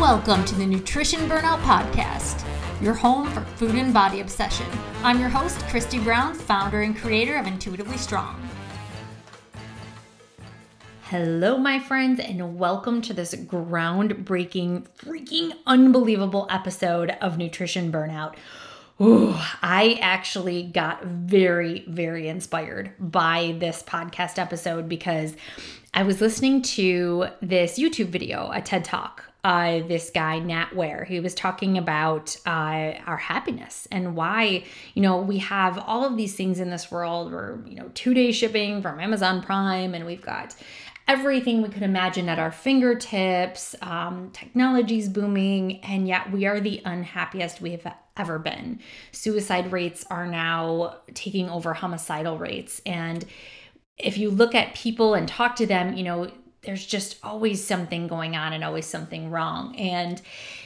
Welcome to the Nutrition Burnout Podcast, your home for food and body obsession. I'm your host, Christy Brown, founder and creator of Intuitively Strong. Hello, my friends, and welcome to this groundbreaking, freaking unbelievable episode of Nutrition Burnout. Ooh, I actually got very, very inspired by this podcast episode because I was listening to this YouTube video, a TED Talk uh, this guy Nat Ware. He was talking about uh, our happiness and why you know we have all of these things in this world. We're you know two day shipping from Amazon Prime, and we've got everything we could imagine at our fingertips. Um, technology's booming, and yet we are the unhappiest we have ever been. Suicide rates are now taking over homicidal rates, and if you look at people and talk to them, you know there's just always something going on and always something wrong. And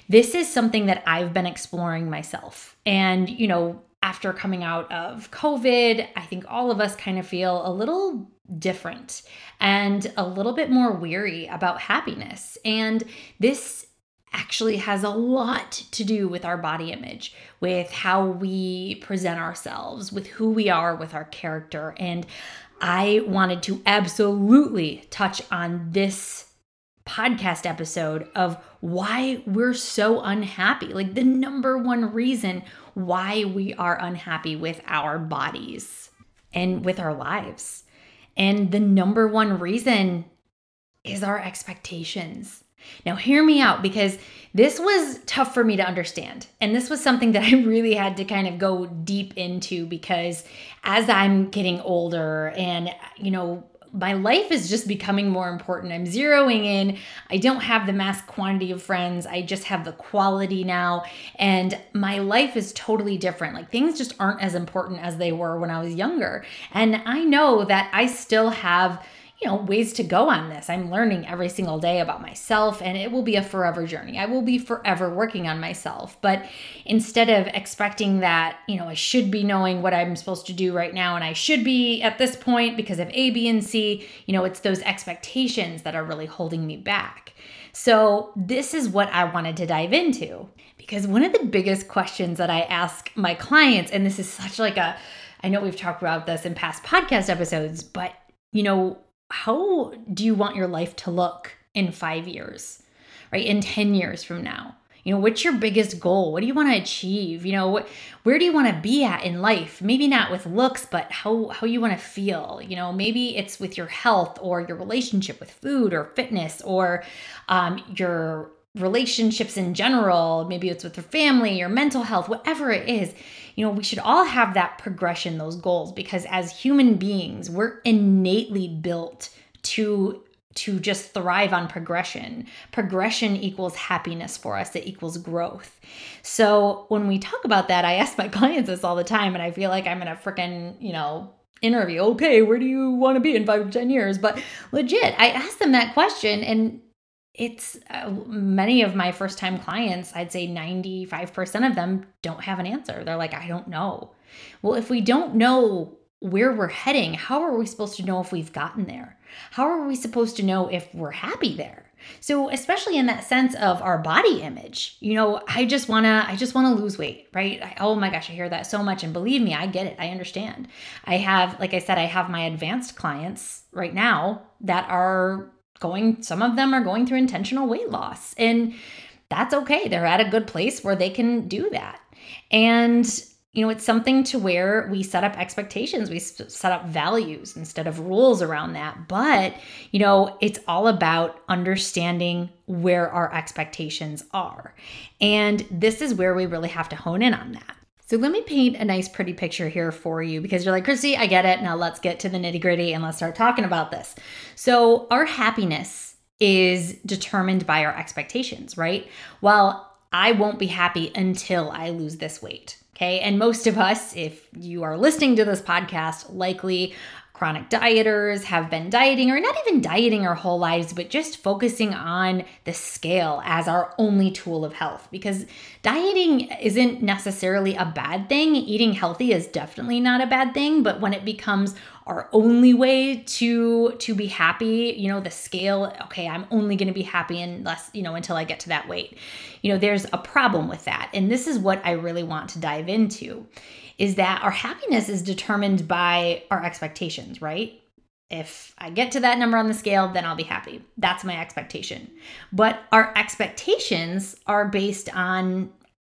this is something that I've been exploring myself. And, you know, after coming out of COVID, I think all of us kind of feel a little different and a little bit more weary about happiness. And this actually has a lot to do with our body image, with how we present ourselves, with who we are, with our character. And I wanted to absolutely touch on this podcast episode of why we're so unhappy. Like the number one reason why we are unhappy with our bodies and with our lives. And the number one reason is our expectations. Now, hear me out because this was tough for me to understand. And this was something that I really had to kind of go deep into because as I'm getting older and, you know, my life is just becoming more important. I'm zeroing in. I don't have the mass quantity of friends. I just have the quality now. And my life is totally different. Like things just aren't as important as they were when I was younger. And I know that I still have you know, ways to go on this. I'm learning every single day about myself and it will be a forever journey. I will be forever working on myself. But instead of expecting that, you know, I should be knowing what I'm supposed to do right now and I should be at this point because of A, B, and C, you know, it's those expectations that are really holding me back. So, this is what I wanted to dive into because one of the biggest questions that I ask my clients, and this is such like a, I know we've talked about this in past podcast episodes, but you know, how do you want your life to look in five years, right? In 10 years from now? You know, what's your biggest goal? What do you want to achieve? You know, what, where do you want to be at in life? Maybe not with looks, but how how you want to feel. You know, maybe it's with your health or your relationship with food or fitness or um, your relationships in general. Maybe it's with your family, your mental health, whatever it is you know, we should all have that progression, those goals, because as human beings, we're innately built to to just thrive on progression. Progression equals happiness for us, it equals growth. So when we talk about that, I ask my clients this all the time, and I feel like I'm in a freaking, you know, interview. Okay, where do you want to be in five to 10 years? But legit, I ask them that question, and it's uh, many of my first time clients, I'd say 95% of them don't have an answer. They're like, I don't know. Well, if we don't know where we're heading, how are we supposed to know if we've gotten there? How are we supposed to know if we're happy there? So, especially in that sense of our body image, you know, I just want to I just want to lose weight, right? I, oh my gosh, I hear that so much and believe me, I get it. I understand. I have like I said I have my advanced clients right now that are going, some of them are going through intentional weight loss. And that's okay. They're at a good place where they can do that. And, you know, it's something to where we set up expectations, we set up values instead of rules around that. But, you know, it's all about understanding where our expectations are. And this is where we really have to hone in on that. So let me paint a nice, pretty picture here for you because you're like, Christy, I get it. Now let's get to the nitty gritty and let's start talking about this. So, our happiness is determined by our expectations, right? Well, I won't be happy until I lose this weight. Okay. And most of us, if you are listening to this podcast, likely chronic dieters have been dieting or not even dieting our whole lives, but just focusing on the scale as our only tool of health. Because dieting isn't necessarily a bad thing. Eating healthy is definitely not a bad thing, but when it becomes our only way to to be happy you know the scale okay i'm only going to be happy unless you know until i get to that weight you know there's a problem with that and this is what i really want to dive into is that our happiness is determined by our expectations right if I get to that number on the scale, then I'll be happy. That's my expectation. But our expectations are based on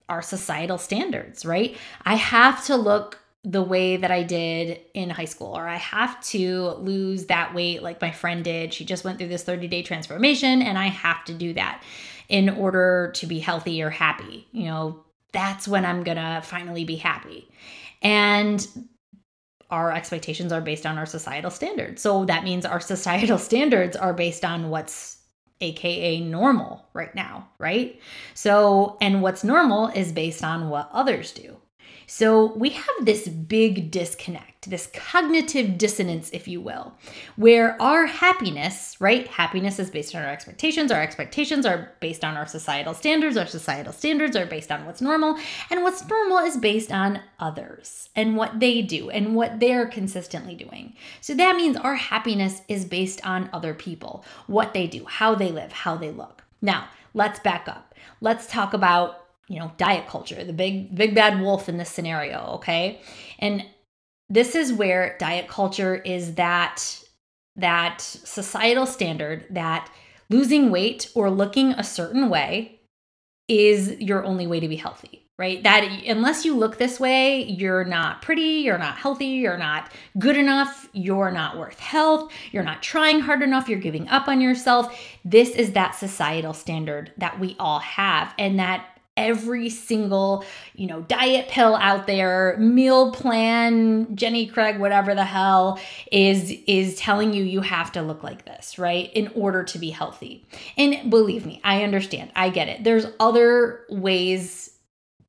our societal standards, right? I have to look the way that I did in high school, or I have to lose that weight like my friend did. She just went through this 30 day transformation, and I have to do that in order to be healthy or happy. You know, that's when I'm gonna finally be happy. And our expectations are based on our societal standards. So that means our societal standards are based on what's aka normal right now, right? So, and what's normal is based on what others do. So we have this big disconnect, this cognitive dissonance, if you will, where our happiness, right? Happiness is based on our expectations. Our expectations are based on our societal standards. Our societal standards are based on what's normal. And what's normal is based on others and what they do and what they're consistently doing. So that means our happiness is based on other people, what they do, how they live, how they look. Now, let's back up. Let's talk about you know, diet culture, the big big bad wolf in this scenario, okay? And this is where diet culture is that that societal standard that losing weight or looking a certain way is your only way to be healthy, right? That unless you look this way, you're not pretty, you're not healthy, you're not good enough, you're not worth health, you're not trying hard enough, you're giving up on yourself. This is that societal standard that we all have and that every single, you know, diet pill out there, meal plan, Jenny Craig, whatever the hell is is telling you you have to look like this, right? In order to be healthy. And believe me, I understand. I get it. There's other ways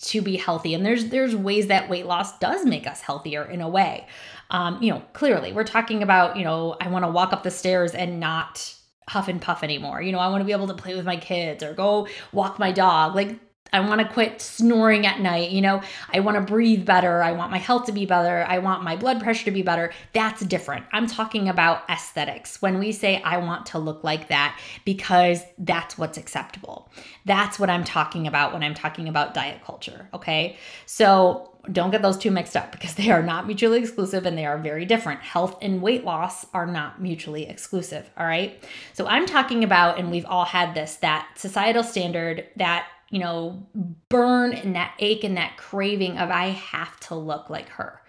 to be healthy and there's there's ways that weight loss does make us healthier in a way. Um, you know, clearly we're talking about, you know, I want to walk up the stairs and not huff and puff anymore. You know, I want to be able to play with my kids or go walk my dog. Like I want to quit snoring at night. You know, I want to breathe better. I want my health to be better. I want my blood pressure to be better. That's different. I'm talking about aesthetics. When we say I want to look like that because that's what's acceptable. That's what I'm talking about when I'm talking about diet culture. Okay. So don't get those two mixed up because they are not mutually exclusive and they are very different. Health and weight loss are not mutually exclusive. All right. So I'm talking about, and we've all had this, that societal standard that you know, burn and that ache and that craving of I have to look like her.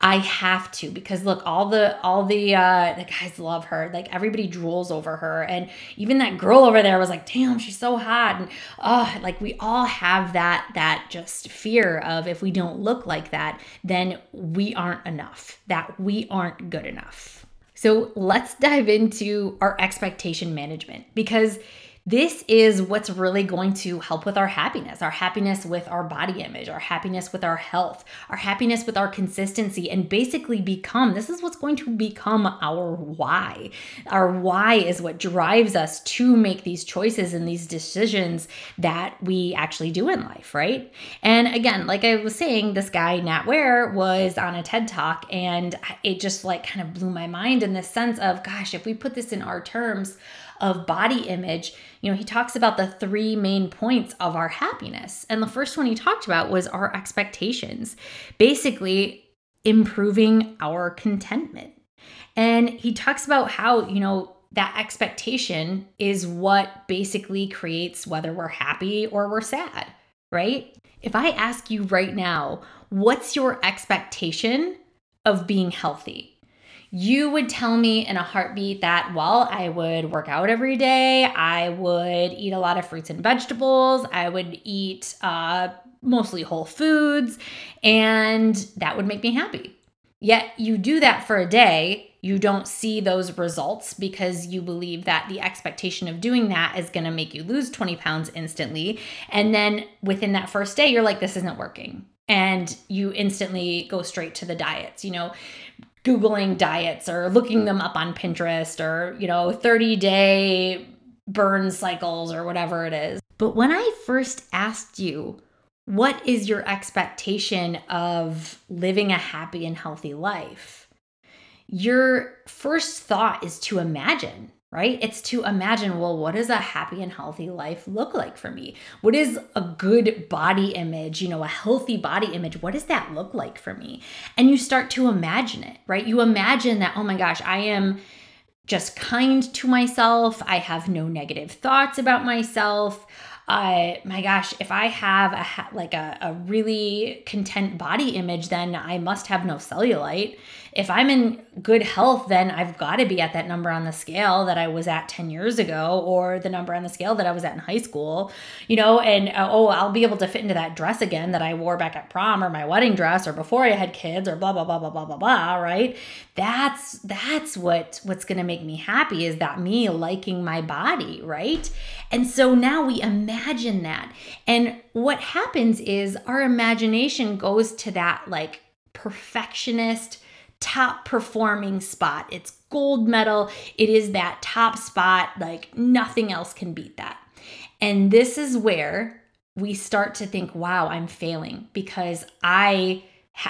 I have to because look, all the all the uh the guys love her. Like everybody drools over her. And even that girl over there was like, damn, she's so hot. And oh, like we all have that that just fear of if we don't look like that, then we aren't enough, that we aren't good enough. So let's dive into our expectation management because this is what's really going to help with our happiness, our happiness with our body image, our happiness with our health, our happiness with our consistency, and basically become this is what's going to become our why. Our why is what drives us to make these choices and these decisions that we actually do in life, right? And again, like I was saying, this guy, Nat Ware, was on a TED talk, and it just like kind of blew my mind in the sense of, gosh, if we put this in our terms, of body image, you know, he talks about the three main points of our happiness. And the first one he talked about was our expectations, basically improving our contentment. And he talks about how, you know, that expectation is what basically creates whether we're happy or we're sad, right? If I ask you right now, what's your expectation of being healthy? You would tell me in a heartbeat that, well, I would work out every day, I would eat a lot of fruits and vegetables, I would eat uh, mostly whole foods, and that would make me happy. Yet you do that for a day, you don't see those results because you believe that the expectation of doing that is going to make you lose 20 pounds instantly. And then within that first day, you're like, this isn't working. And you instantly go straight to the diets. You know, googling diets or looking them up on Pinterest or, you know, 30 day burn cycles or whatever it is. But when I first asked you, what is your expectation of living a happy and healthy life? your first thought is to imagine right? It's to imagine, well, what does a happy and healthy life look like for me? What is a good body image, you know, a healthy body image? What does that look like for me? And you start to imagine it, right? You imagine that, oh my gosh, I am just kind to myself. I have no negative thoughts about myself. I, my gosh, if I have a like a, a really content body image, then I must have no cellulite if I'm in good health, then I've got to be at that number on the scale that I was at 10 years ago or the number on the scale that I was at in high school, you know, and uh, oh, I'll be able to fit into that dress again that I wore back at prom or my wedding dress or before I had kids or blah, blah, blah, blah, blah, blah, blah, right? That's, that's what, what's going to make me happy is that me liking my body, right? And so now we imagine that. And what happens is our imagination goes to that like perfectionist, top performing spot. It's gold medal. It is that top spot. Like nothing else can beat that. And this is where we start to think, wow, I'm failing because I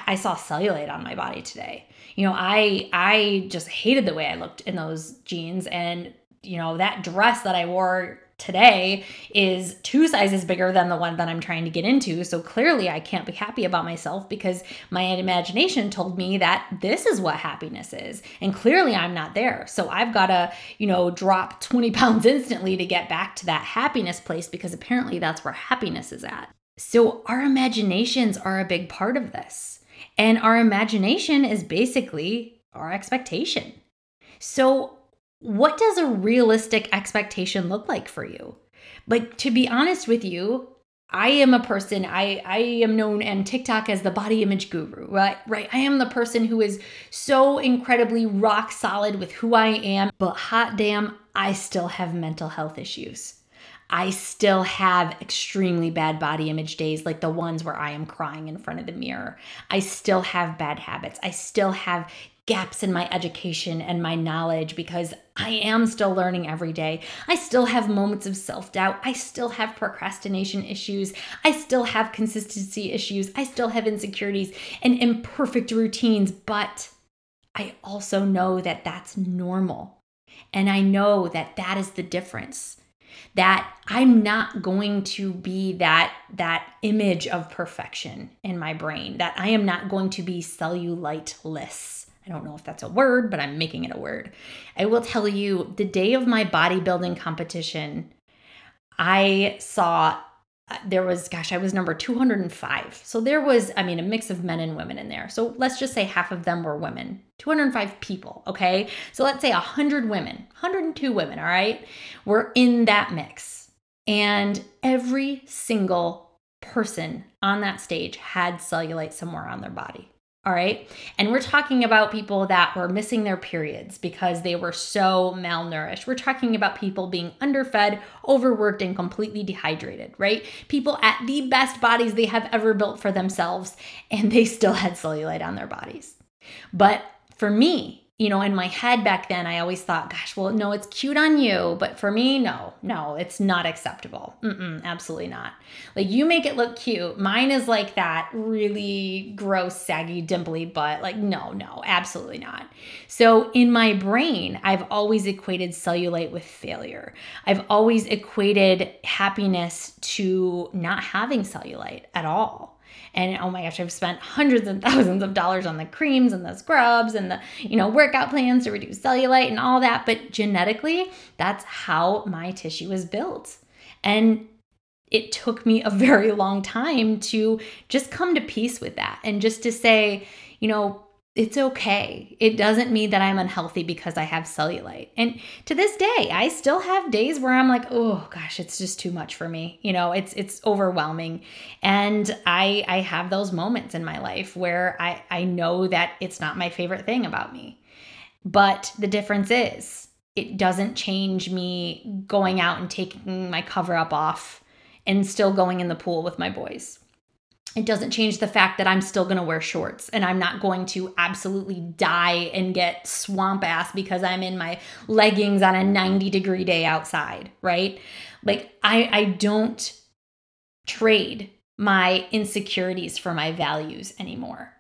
I saw cellulite on my body today. You know, I I just hated the way I looked in those jeans and you know, that dress that I wore today is two sizes bigger than the one that I'm trying to get into. So clearly, I can't be happy about myself because my imagination told me that this is what happiness is. And clearly, I'm not there. So I've got to, you know, drop 20 pounds instantly to get back to that happiness place because apparently that's where happiness is at. So our imaginations are a big part of this. And our imagination is basically our expectation. So what does a realistic expectation look like for you? Like to be honest with you, I am a person, I, I am known on TikTok as the body image guru, right? Right. I am the person who is so incredibly rock solid with who I am, but hot damn, I still have mental health issues. I still have extremely bad body image days, like the ones where I am crying in front of the mirror. I still have bad habits. I still have gaps in my education and my knowledge because I am still learning every day. I still have moments of self doubt. I still have procrastination issues. I still have consistency issues. I still have insecurities and imperfect routines, but I also know that that's normal. And I know that that is the difference that I'm not going to be that that image of perfection in my brain that I am not going to be celluliteless I don't know if that's a word, but I'm making it a word. I will tell you the day of my bodybuilding competition, I saw uh, there was, gosh, I was number 205. So there was, I mean, a mix of men and women in there. So let's just say half of them were women, 205 people, okay? So let's say 100 women, 102 women, all right, were in that mix. And every single person on that stage had cellulite somewhere on their body. All right. And we're talking about people that were missing their periods because they were so malnourished. We're talking about people being underfed, overworked, and completely dehydrated, right? People at the best bodies they have ever built for themselves, and they still had cellulite on their bodies. But for me, you know, in my head back then, I always thought, gosh, well, no, it's cute on you. But for me, no, no, it's not acceptable. Mm-mm, absolutely not. Like, you make it look cute. Mine is like that really gross, saggy, dimply butt. Like, no, no, absolutely not. So, in my brain, I've always equated cellulite with failure. I've always equated happiness to not having cellulite at all. And oh my gosh, I've spent hundreds and thousands of dollars on the creams and the scrubs and the, you know, workout plans to reduce cellulite and all that. But genetically, that's how my tissue is built. And it took me a very long time to just come to peace with that and just to say, you know, it's okay. It doesn't mean that I'm unhealthy because I have cellulite. And to this day, I still have days where I'm like, "Oh gosh, it's just too much for me." You know, it's it's overwhelming. And I I have those moments in my life where I I know that it's not my favorite thing about me. But the difference is, it doesn't change me going out and taking my cover up off and still going in the pool with my boys it doesn't change the fact that I'm still going to wear shorts and I'm not going to absolutely die and get swamp ass because I'm in my leggings on a mm-hmm. 90 degree day outside, right? Like I I don't trade my insecurities for my values anymore.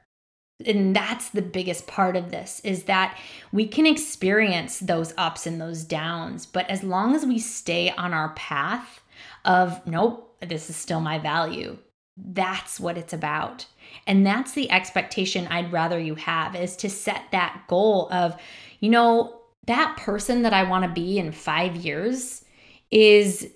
and that's the biggest part of this is that we can experience those ups and those downs but as long as we stay on our path of nope this is still my value that's what it's about. And that's the expectation i'd rather you have is to set that goal of you know that person that i want to be in 5 years is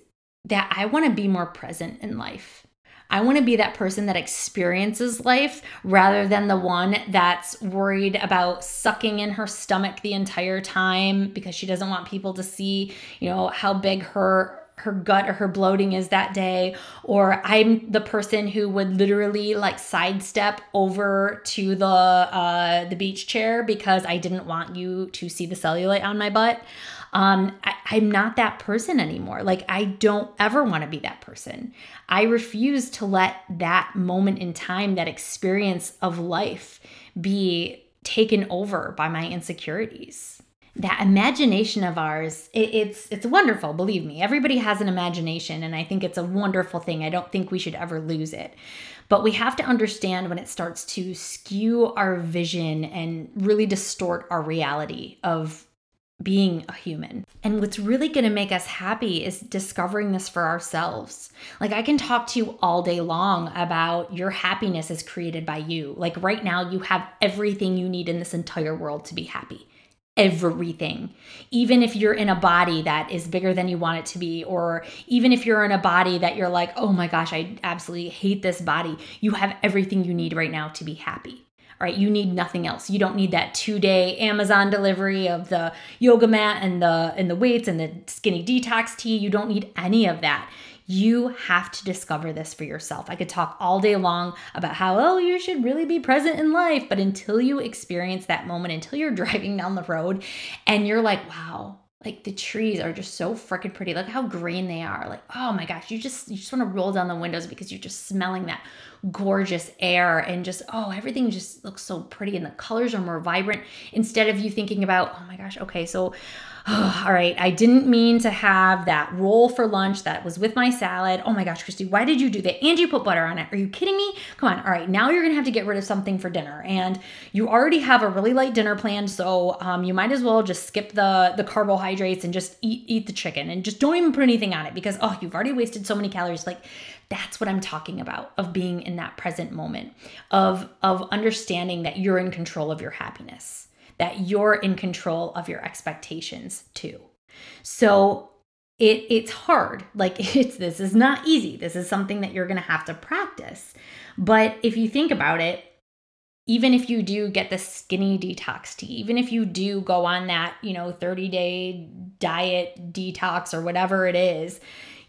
that i want to be more present in life. I want to be that person that experiences life rather than the one that's worried about sucking in her stomach the entire time because she doesn't want people to see, you know, how big her her gut or her bloating is that day or i'm the person who would literally like sidestep over to the uh the beach chair because i didn't want you to see the cellulite on my butt um, I, I'm not that person anymore. Like, I don't ever want to be that person. I refuse to let that moment in time, that experience of life, be taken over by my insecurities that imagination of ours it, it's it's wonderful believe me everybody has an imagination and i think it's a wonderful thing i don't think we should ever lose it but we have to understand when it starts to skew our vision and really distort our reality of being a human. And what's really going to make us happy is discovering this for ourselves. Like, I can talk to you all day long about your happiness is created by you. Like, right now, you have everything you need in this entire world to be happy. Everything. Even if you're in a body that is bigger than you want it to be, or even if you're in a body that you're like, oh my gosh, I absolutely hate this body, you have everything you need right now to be happy All right, You need nothing else. You don't need that two-day Amazon delivery of the yoga mat and the and the weights and the skinny detox tea. You don't need any of that. You have to discover this for yourself. I could talk all day long about how, oh, you should really be present in life. But until you experience that moment, until you're driving down the road and you're like, wow, like the trees are just so freaking pretty. Look how green they are. Like, oh my gosh, you just you just want to roll down the windows because you're just smelling that gorgeous air and just oh, everything just looks so pretty and the colors are more vibrant instead of you thinking about, oh my gosh, okay, so Oh, all right, I didn't mean to have that roll for lunch that was with my salad. Oh my gosh, Christy, why did you do that? And you put butter on it. Are you kidding me? Come on. All right, now you're gonna have to get rid of something for dinner, and you already have a really light dinner planned, so um, you might as well just skip the the carbohydrates and just eat eat the chicken and just don't even put anything on it because oh, you've already wasted so many calories. Like that's what I'm talking about of being in that present moment of of understanding that you're in control of your happiness that you're in control of your expectations too. So it it's hard. Like it's this is not easy. This is something that you're going to have to practice. But if you think about it, even if you do get the skinny detox tea, even if you do go on that, you know, 30-day diet detox or whatever it is,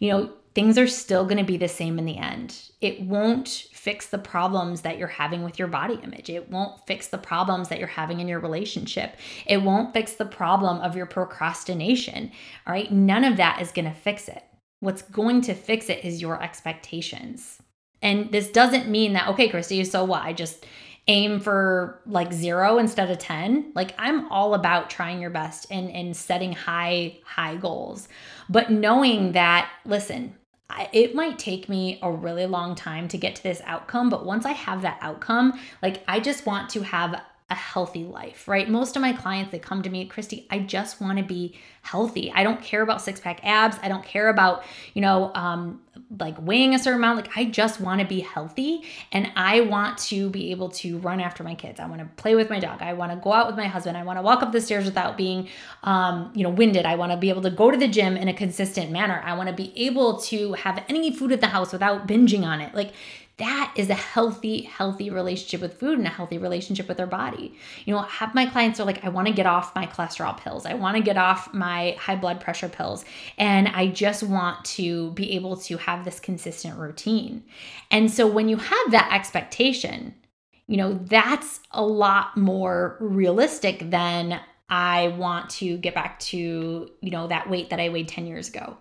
you know, things are still going to be the same in the end. It won't fix the problems that you're having with your body image. It won't fix the problems that you're having in your relationship. It won't fix the problem of your procrastination. All right. None of that is going to fix it. What's going to fix it is your expectations. And this doesn't mean that, okay, Christy, so what? I just aim for like zero instead of 10 like i'm all about trying your best and and setting high high goals but knowing that listen it might take me a really long time to get to this outcome, but once I have that outcome, like I just want to have a healthy life, right? Most of my clients, that come to me, Christy, I just want to be healthy. I don't care about six pack abs. I don't care about, you know, um, like weighing a certain amount. Like, I just want to be healthy and I want to be able to run after my kids. I want to play with my dog. I want to go out with my husband. I want to walk up the stairs without being, um, you know, winded. I want to be able to go to the gym in a consistent manner. I want to be able to have any food at the house without binging on it. Like, that is a healthy healthy relationship with food and a healthy relationship with their body. You know have my clients are like i want to get off my cholesterol pills. I want to get off my high blood pressure pills. And i just want to be able to have this consistent routine. And so when you have that expectation you know that's a lot more realistic than i want to get back to you know that weight that i weighed 10 years ago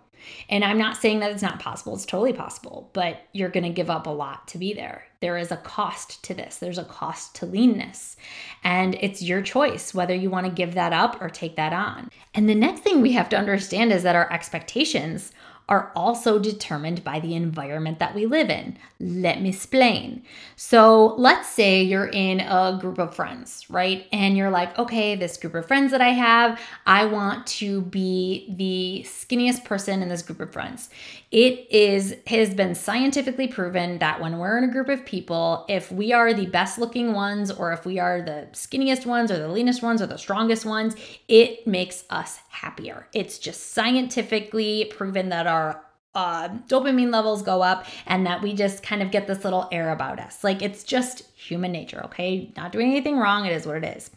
and I'm not saying that it's not possible, it's totally possible, but you're going to give up a lot to be there. There is a cost to this, there's a cost to leanness. And it's your choice whether you want to give that up or take that on. And the next thing we have to understand is that our expectations are also determined by the environment that we live in. Let me explain. So, let's say you're in a group of friends, right? And you're like, okay, this group of friends that I have, I want to be the skinniest person in this group of friends. It is has been scientifically proven that when we're in a group of people, if we are the best looking ones or if we are the skinniest ones or the leanest ones or the strongest ones, it makes us happier. It's just scientifically proven that our uh, dopamine levels go up and that we just kind of get this little air about us. Like it's just human nature, okay? Not doing anything wrong, it is what it is.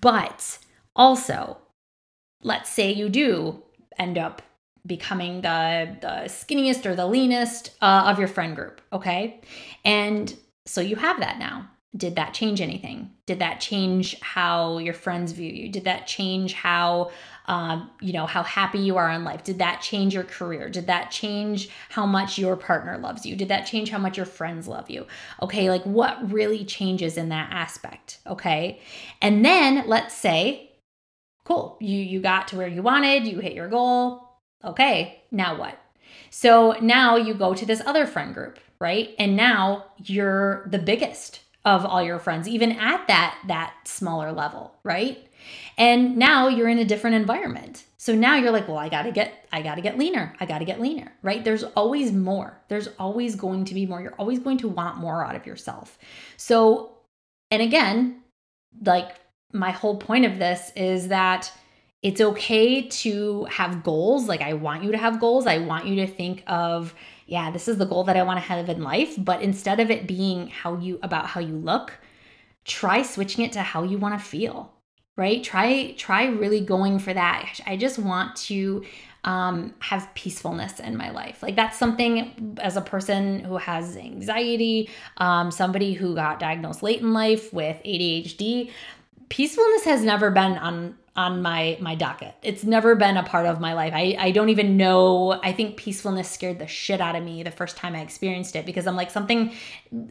But also, let's say you do end up becoming the, the skinniest or the leanest uh, of your friend group, okay? And so you have that now. Did that change anything? Did that change how your friends view you? Did that change how um, you know how happy you are in life? Did that change your career? Did that change how much your partner loves you? Did that change how much your friends love you? Okay, like what really changes in that aspect? Okay, and then let's say, cool, you you got to where you wanted, you hit your goal, Okay, now what? So now you go to this other friend group, right? And now you're the biggest of all your friends even at that that smaller level, right? And now you're in a different environment. So now you're like, well, I got to get I got to get leaner. I got to get leaner, right? There's always more. There's always going to be more. You're always going to want more out of yourself. So and again, like my whole point of this is that it's okay to have goals. Like, I want you to have goals. I want you to think of, yeah, this is the goal that I want to have in life. But instead of it being how you, about how you look, try switching it to how you want to feel, right? Try, try really going for that. I just want to um, have peacefulness in my life. Like that's something as a person who has anxiety, um, somebody who got diagnosed late in life with ADHD, peacefulness has never been on on my my docket. It's never been a part of my life. I I don't even know. I think peacefulness scared the shit out of me the first time I experienced it because I'm like something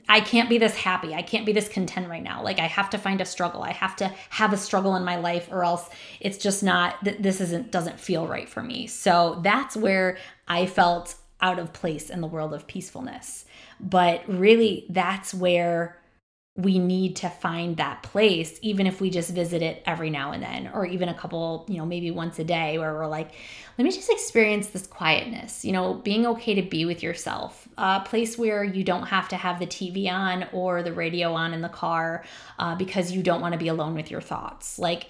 I can't be this happy. I can't be this content right now. Like I have to find a struggle. I have to have a struggle in my life or else it's just not this isn't doesn't feel right for me. So that's where I felt out of place in the world of peacefulness. But really that's where we need to find that place even if we just visit it every now and then or even a couple you know maybe once a day where we're like let me just experience this quietness you know being okay to be with yourself a place where you don't have to have the tv on or the radio on in the car uh, because you don't want to be alone with your thoughts. Like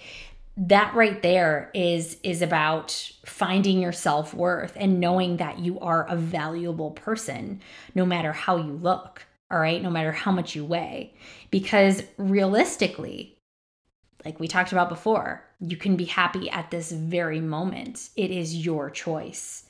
that right there is is about finding your self-worth and knowing that you are a valuable person no matter how you look all right, no matter how much you weigh. Because realistically, like we talked about before, you can be happy at this very moment. It is your choice.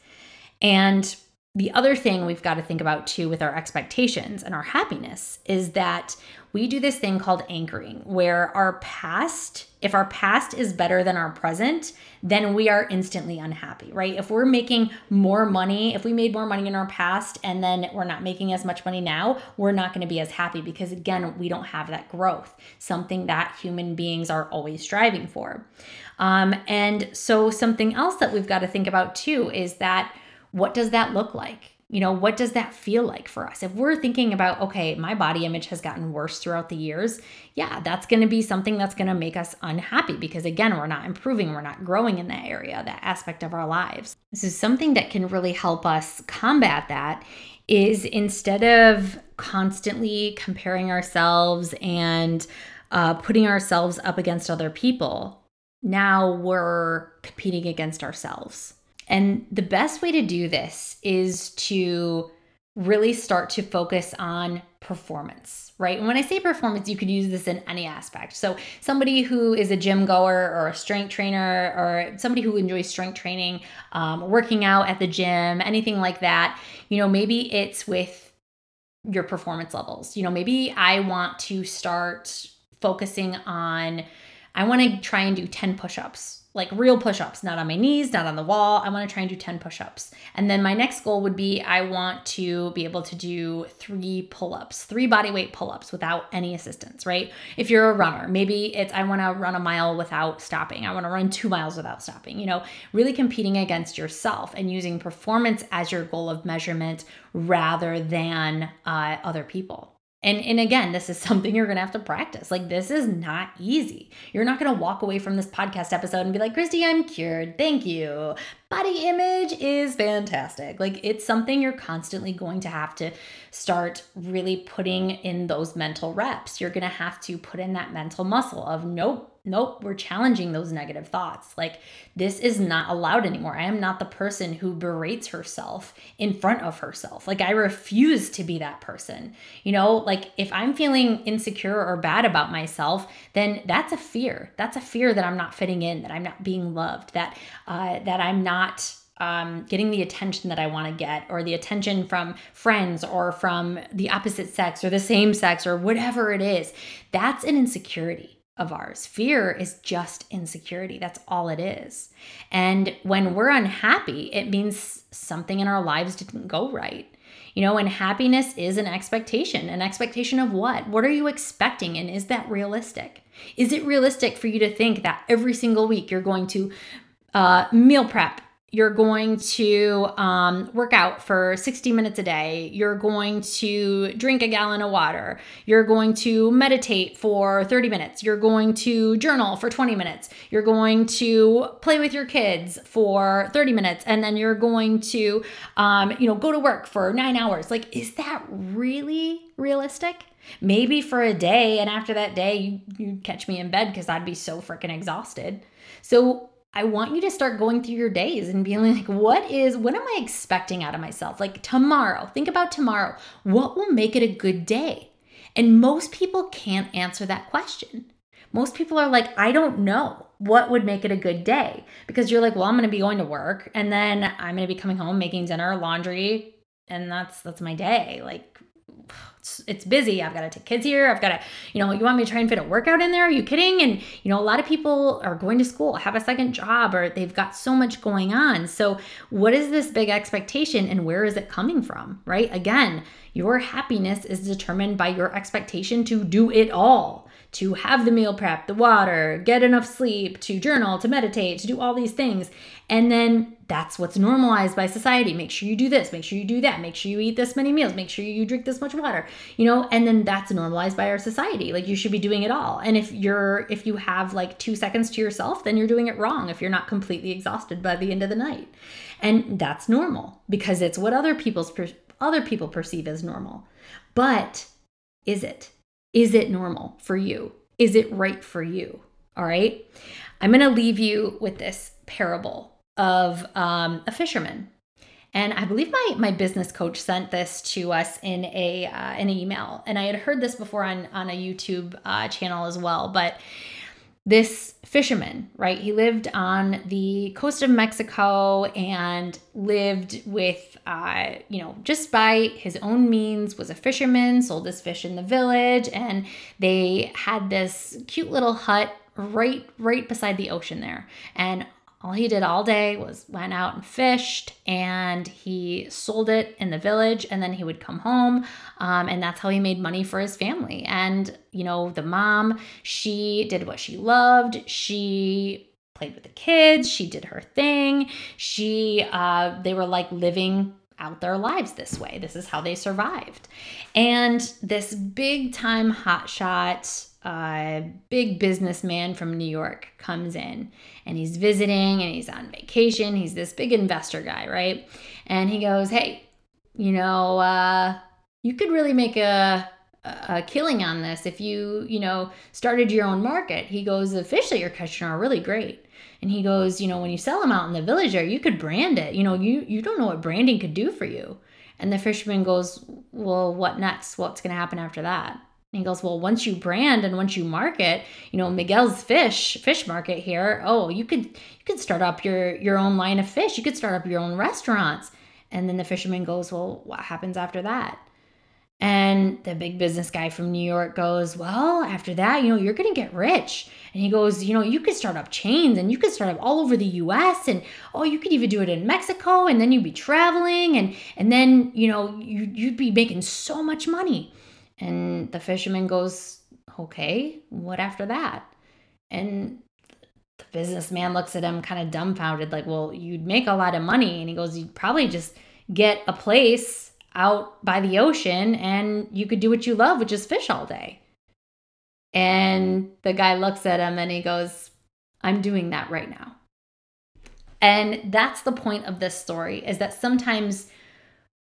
And the other thing we've got to think about too with our expectations and our happiness is that we do this thing called anchoring, where our past, if our past is better than our present, then we are instantly unhappy, right? If we're making more money, if we made more money in our past and then we're not making as much money now, we're not going to be as happy because, again, we don't have that growth, something that human beings are always striving for. Um, and so, something else that we've got to think about too is that what does that look like? You know, what does that feel like for us? If we're thinking about, okay, my body image has gotten worse throughout the years, yeah, that's going to be something that's going to make us unhappy because, again, we're not improving, we're not growing in that area, that aspect of our lives. Is something that can really help us combat that. Is instead of constantly comparing ourselves and uh, putting ourselves up against other people, now we're competing against ourselves and the best way to do this is to really start to focus on performance, right? And when I say performance, you could use this in any aspect. So, somebody who is a gym goer or a strength trainer or somebody who enjoys strength training, um, working out at the gym, anything like that, you know, maybe it's with your performance levels. You know, maybe I want to start focusing on, I want to try and do 10 push ups like real push ups, not on my knees, not on the wall. I want to try and do 10 push ups. And then my next goal would be I want to be able to do three pull ups, three body weight pull ups without any assistance, right? If you're a runner, maybe it's I want to run a mile without stopping. I want to run two miles without stopping. You know, really competing against yourself and using performance as your goal of measurement rather than uh, other people. And and again, this is something you're to have to practice. Like this is not easy. You're not to walk away from this podcast episode and be like, "Christy, I'm cured. Thank you." Body image is fantastic. Like it's something you're constantly going to have to start really putting in those mental reps. You're going to have to put in that mental muscle of, "Nope, nope, we're challenging those negative thoughts. Like, this is not allowed anymore. I am not the person who berates herself in front of herself. Like, I refuse to be that person. You know, like if I'm feeling insecure or bad about myself, then that's a fear. That's a fear that I'm not fitting in, that I'm not being loved, that uh, that I'm not um, getting the attention that I want to get, or the attention from friends, or from the opposite sex, or the same sex, or whatever it is. That's an insecurity of ours. Fear is just insecurity. That's all it is. And when we're unhappy, it means something in our lives didn't go right. You know, and happiness is an expectation. An expectation of what? What are you expecting? And is that realistic? Is it realistic for you to think that every single week you're going to uh, meal prep you're going to um, work out for 60 minutes a day. You're going to drink a gallon of water. You're going to meditate for 30 minutes. You're going to journal for 20 minutes. You're going to play with your kids for 30 minutes. And then you're going to, um, you know, go to work for nine hours. Like, is that really realistic? Maybe for a day. And after that day, you, you'd catch me in bed because I'd be so freaking exhausted. So, I want you to start going through your days and being like, what is, what am I expecting out of myself? Like tomorrow, think about tomorrow. What will make it a good day? And most people can't answer that question. Most people are like, I don't know what would make it a good day because you're like, well, I'm going to be going to work and then I'm going to be coming home making dinner, laundry, and that's that's my day. Like it's, busy. I've got to take kids here. I've got to, you know, you want me to try and fit a workout in there? Are you kidding? And, you know, a lot of people are going to school, have a second job, or they've got so much going on. So, what is this big expectation and where is it coming from? Right? Again, your happiness is determined by your expectation to do it all to have the meal prep, the water, get enough sleep, to journal, to meditate, to do all these things. And then that's what's normalized by society. Make sure you do this, make sure you do that, make sure you eat this many meals, make sure you drink this much water, you know, and then that's normalized by our society. Like you should be doing it all. And if you're if you have like 2 seconds to yourself, then you're doing it wrong if you're not completely exhausted by the end of the night. And that's normal because it's what other people's other people perceive as normal. But is it? Is it normal for you? Is it right for you? All right. I'm going to leave you with this parable of um, a fisherman. And I believe my my business coach sent this to us in a uh, an email, and I had heard this before on on a YouTube uh, channel as well. But this fisherman, right? He lived on the coast of Mexico and lived with, uh, you know, just by his own means, was a fisherman, sold his fish in the village, and they had this cute little hut right right beside the ocean there. And all he did all day was went out and fished and he sold it in the village and then he would come home um, and that's how he made money for his family. And you know the mom she did what she loved. She played with the kids. She did her thing. She uh, they were like living out their lives this way. This is how they survived. And this big time hotshot a big businessman from New York comes in and he's visiting and he's on vacation. He's this big investor guy, right? And he goes, Hey, you know, uh, you could really make a, a killing on this if you, you know, started your own market. He goes, The fish that you're catching are really great. And he goes, You know, when you sell them out in the village there, you could brand it. You know, you, you don't know what branding could do for you. And the fisherman goes, Well, what next? What's going to happen after that? And he goes, Well, once you brand and once you market, you know, Miguel's fish, fish market here, oh, you could you could start up your your own line of fish. You could start up your own restaurants. And then the fisherman goes, Well, what happens after that? And the big business guy from New York goes, Well, after that, you know, you're going to get rich. And he goes, You know, you could start up chains and you could start up all over the US. And oh, you could even do it in Mexico. And then you'd be traveling. And, and then, you know, you, you'd be making so much money. And the fisherman goes, Okay, what after that? And the businessman looks at him kind of dumbfounded, like, Well, you'd make a lot of money. And he goes, You'd probably just get a place out by the ocean and you could do what you love, which is fish all day. And the guy looks at him and he goes, I'm doing that right now. And that's the point of this story is that sometimes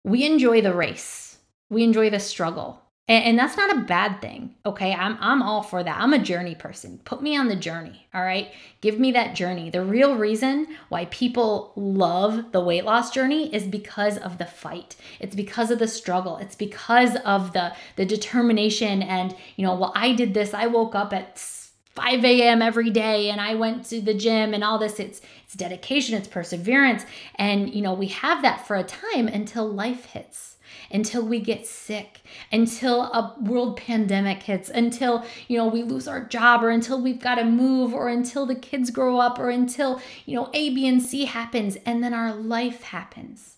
we enjoy the race. We enjoy the struggle. And, and, that's not a bad thing. Okay. I'm, I'm all for that. I'm a journey person. Put me on the journey. All right. Give me that journey. The real reason why people love the weight loss journey is because of the fight. It's because of the struggle. It's because of the, the determination. And, you know, well, I did this. I woke up at 5 a.m. every day and I went to the gym and all this. It's, it's dedication, it's perseverance. And, you know, we have that for a time until life hits until we get sick, until a world pandemic hits, until, you know, we lose our job or until we've got to move or until the kids grow up or until, you know, A, B, and C happens and then our life happens.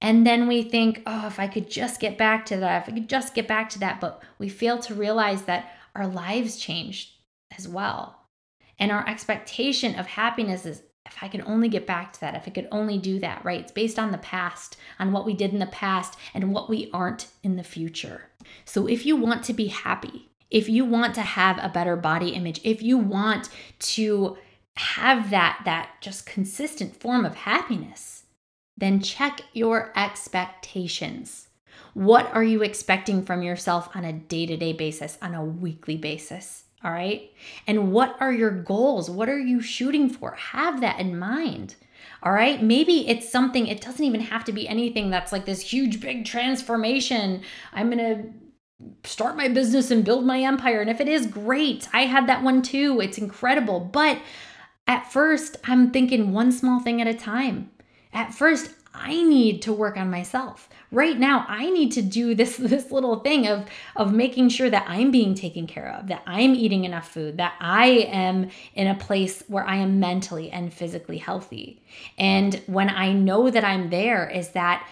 And then we think, oh, if I could just get back to that, if I could just get back to that. But we fail to realize that our lives changed as well. And our expectation of happiness is if I could only get back to that, if I could only do that, right? It's based on the past, on what we did in the past and what we aren't in the future. So if you want to be happy, if you want to have a better body image, if you want to have that that just consistent form of happiness, then check your expectations. What are you expecting from yourself on a day-to-day basis, on a weekly basis? All right. And what are your goals? What are you shooting for? Have that in mind. All right. Maybe it's something, it doesn't even have to be anything that's like this huge, big transformation. I'm going to start my business and build my empire. And if it is great, I had that one too. It's incredible. But at first, I'm thinking one small thing at a time. At first, I need to work on myself. Right now, I need to do this this little thing of of making sure that I'm being taken care of, that I'm eating enough food, that I am in a place where I am mentally and physically healthy. And when I know that I'm there is that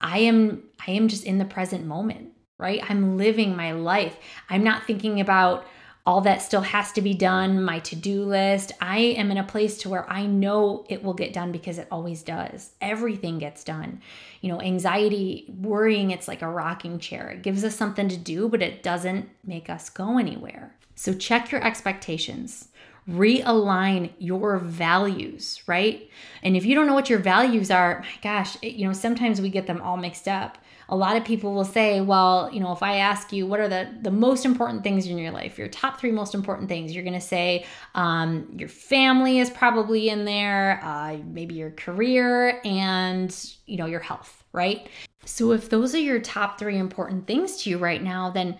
I am I am just in the present moment, right? I'm living my life. I'm not thinking about all that still has to be done, my to-do list. I am in a place to where I know it will get done because it always does. Everything gets done. You know, anxiety, worrying, it's like a rocking chair. It gives us something to do, but it doesn't make us go anywhere. So check your expectations. Realign your values, right? And if you don't know what your values are, my gosh, it, you know, sometimes we get them all mixed up a lot of people will say, well, you know, if I ask you what are the, the most important things in your life, your top three most important things, you're going to say um, your family is probably in there, uh, maybe your career, and, you know, your health, right? So if those are your top three important things to you right now, then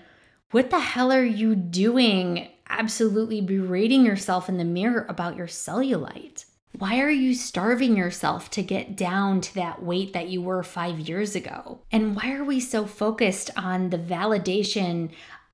what the hell are you doing absolutely berating yourself in the mirror about your cellulite? Why are you starving yourself to get down to that weight that you were five years ago? And why are we so focused on the validation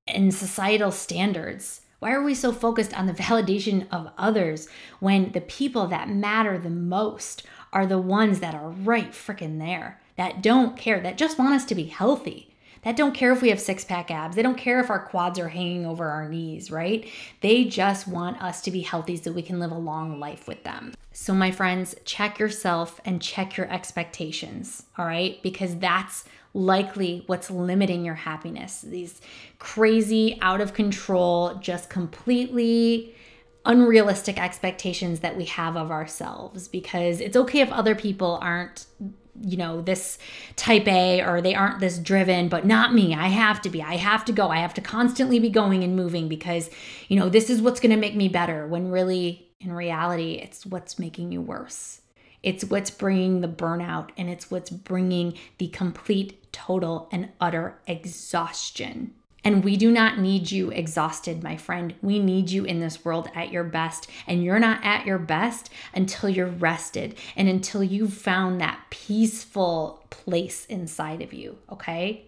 and societal standards? Why are we so focused on the validation of others when the people that matter the most are the ones that are right freaking there, that don't care, that just want us to be healthy? that don't care if we have six pack abs. They don't care if our quads are hanging over our knees, right? They just want us to be healthy so we can live a long life with them. So, my friends, check yourself and check your expectations, all right? Because that's likely what's limiting your happiness. These crazy, out of control, just completely unrealistic expectations that we have of ourselves. Because it's okay if other people aren't you know this type A or they aren't this driven but not me. I have to be. I have to go. I have to constantly be going and moving because you know this is what's going to make me better. When really in reality it's what's making you worse it's what's bringing the burnout and it's what's bringing the complete total and utter exhaustion and we do not need you exhausted, my friend. We need you in this world at your best. And you're not at your best until you're rested and until you've found that peaceful place inside of you, okay?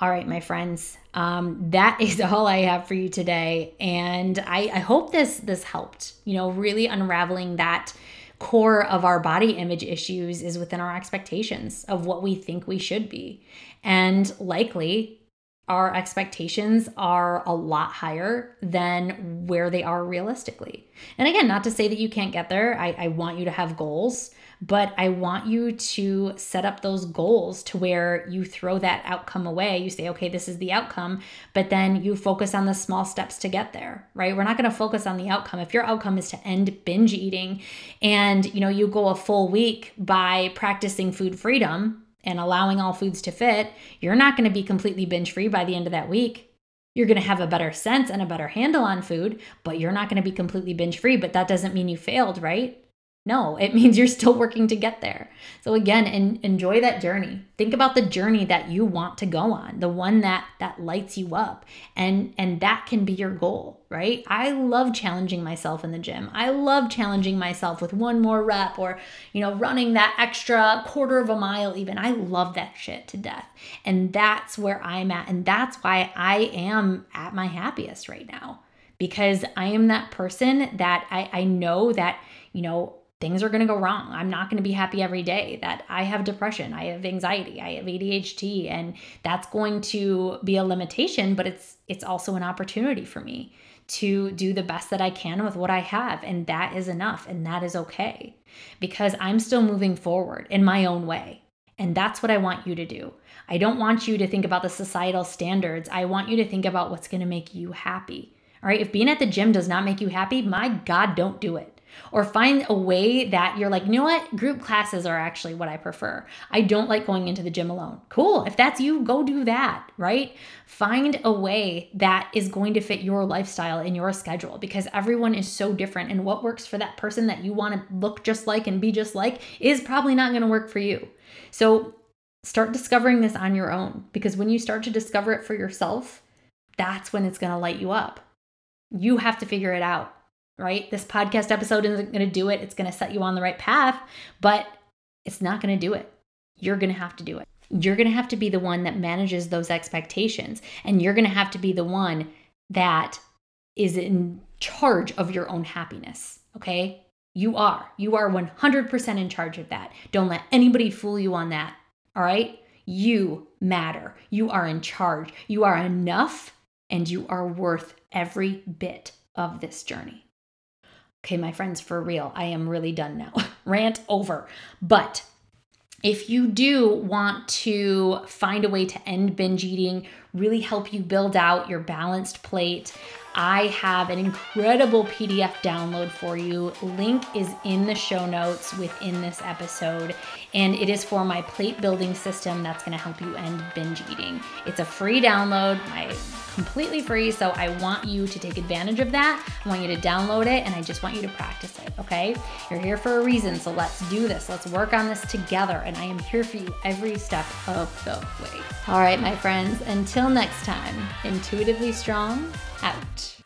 All right, my friends, um, that is all I have for you today, and I, I hope this this helped. You know, really unraveling that core of our body image issues is within our expectations of what we think we should be, and likely our expectations are a lot higher than where they are realistically. And again, not to say that you can't get there. I, I want you to have goals but I want you to set up those goals to where you throw that outcome away. You say, okay, this is the outcome, but then you focus on the small steps to get there, right? We're not going to focus on the outcome. If your outcome is to end binge eating and, you know, you go a full week by practicing food freedom and allowing all foods to fit, you're not going to be completely binge free by the end of that week. You're going to have a better sense and a better handle on food, but you're not going to be completely binge free. But that doesn't mean you failed, right? No, it means you're still working to get there. So again, en- enjoy that journey. Think about the journey that you want to go on, the one that that lights you up. And and that can be your goal, right? I love challenging myself in the gym. I love challenging myself with one more rep or, you know, running that extra quarter of a mile even. I love that shit to death. And that's where I'm at and that's why I am at my happiest right now because I am that person that I I know that, you know, things are going to go wrong. I'm not going to be happy every day. That I have depression, I have anxiety, I have ADHD, and that's going to be a limitation, but it's it's also an opportunity for me to do the best that I can with what I have, and that is enough and that is okay because I'm still moving forward in my own way. And that's what I want you to do. I don't want you to think about the societal standards. I want you to think about what's going to make you happy. All right, if being at the gym does not make you happy, my God, don't do it. Or find a way that you're like, you know what? Group classes are actually what I prefer. I don't like going into the gym alone. Cool. If that's you, go do that, right? Find a way that is going to fit your lifestyle and your schedule because everyone is so different. And what works for that person that you want to look just like and be just like is probably not going to work for you. So start discovering this on your own because when you start to discover it for yourself, that's when it's going to light you up. You have to figure it out right? This podcast episode isn't going to do it. It's going to set you on the right path, but it's not going to do it. You're going to have to do it. You're going to have to be the one that manages those expectations, and you're going to have to be the one that is in charge of your own happiness, okay? You are. You are 100% in charge of that. Don't let anybody fool you on that, all right? You matter. You are in charge. You are enough, and you are worth every bit of this journey. Okay, my friends, for real, I am really done now. Rant over. But if you do want to find a way to end binge eating, really help you build out your balanced plate, I have an incredible PDF download for you. Link is in the show notes within this episode, and it is for my plate building system that's going to help you end binge eating. It's a free download, my completely free, so I want you to take advantage of that. I want you to download it, and I just want you to practice it, okay? You're here for a reason, so let's do this. Let's work on this together, and I am here for you every step of the way. All right, my friends, until next time, intuitively strong out.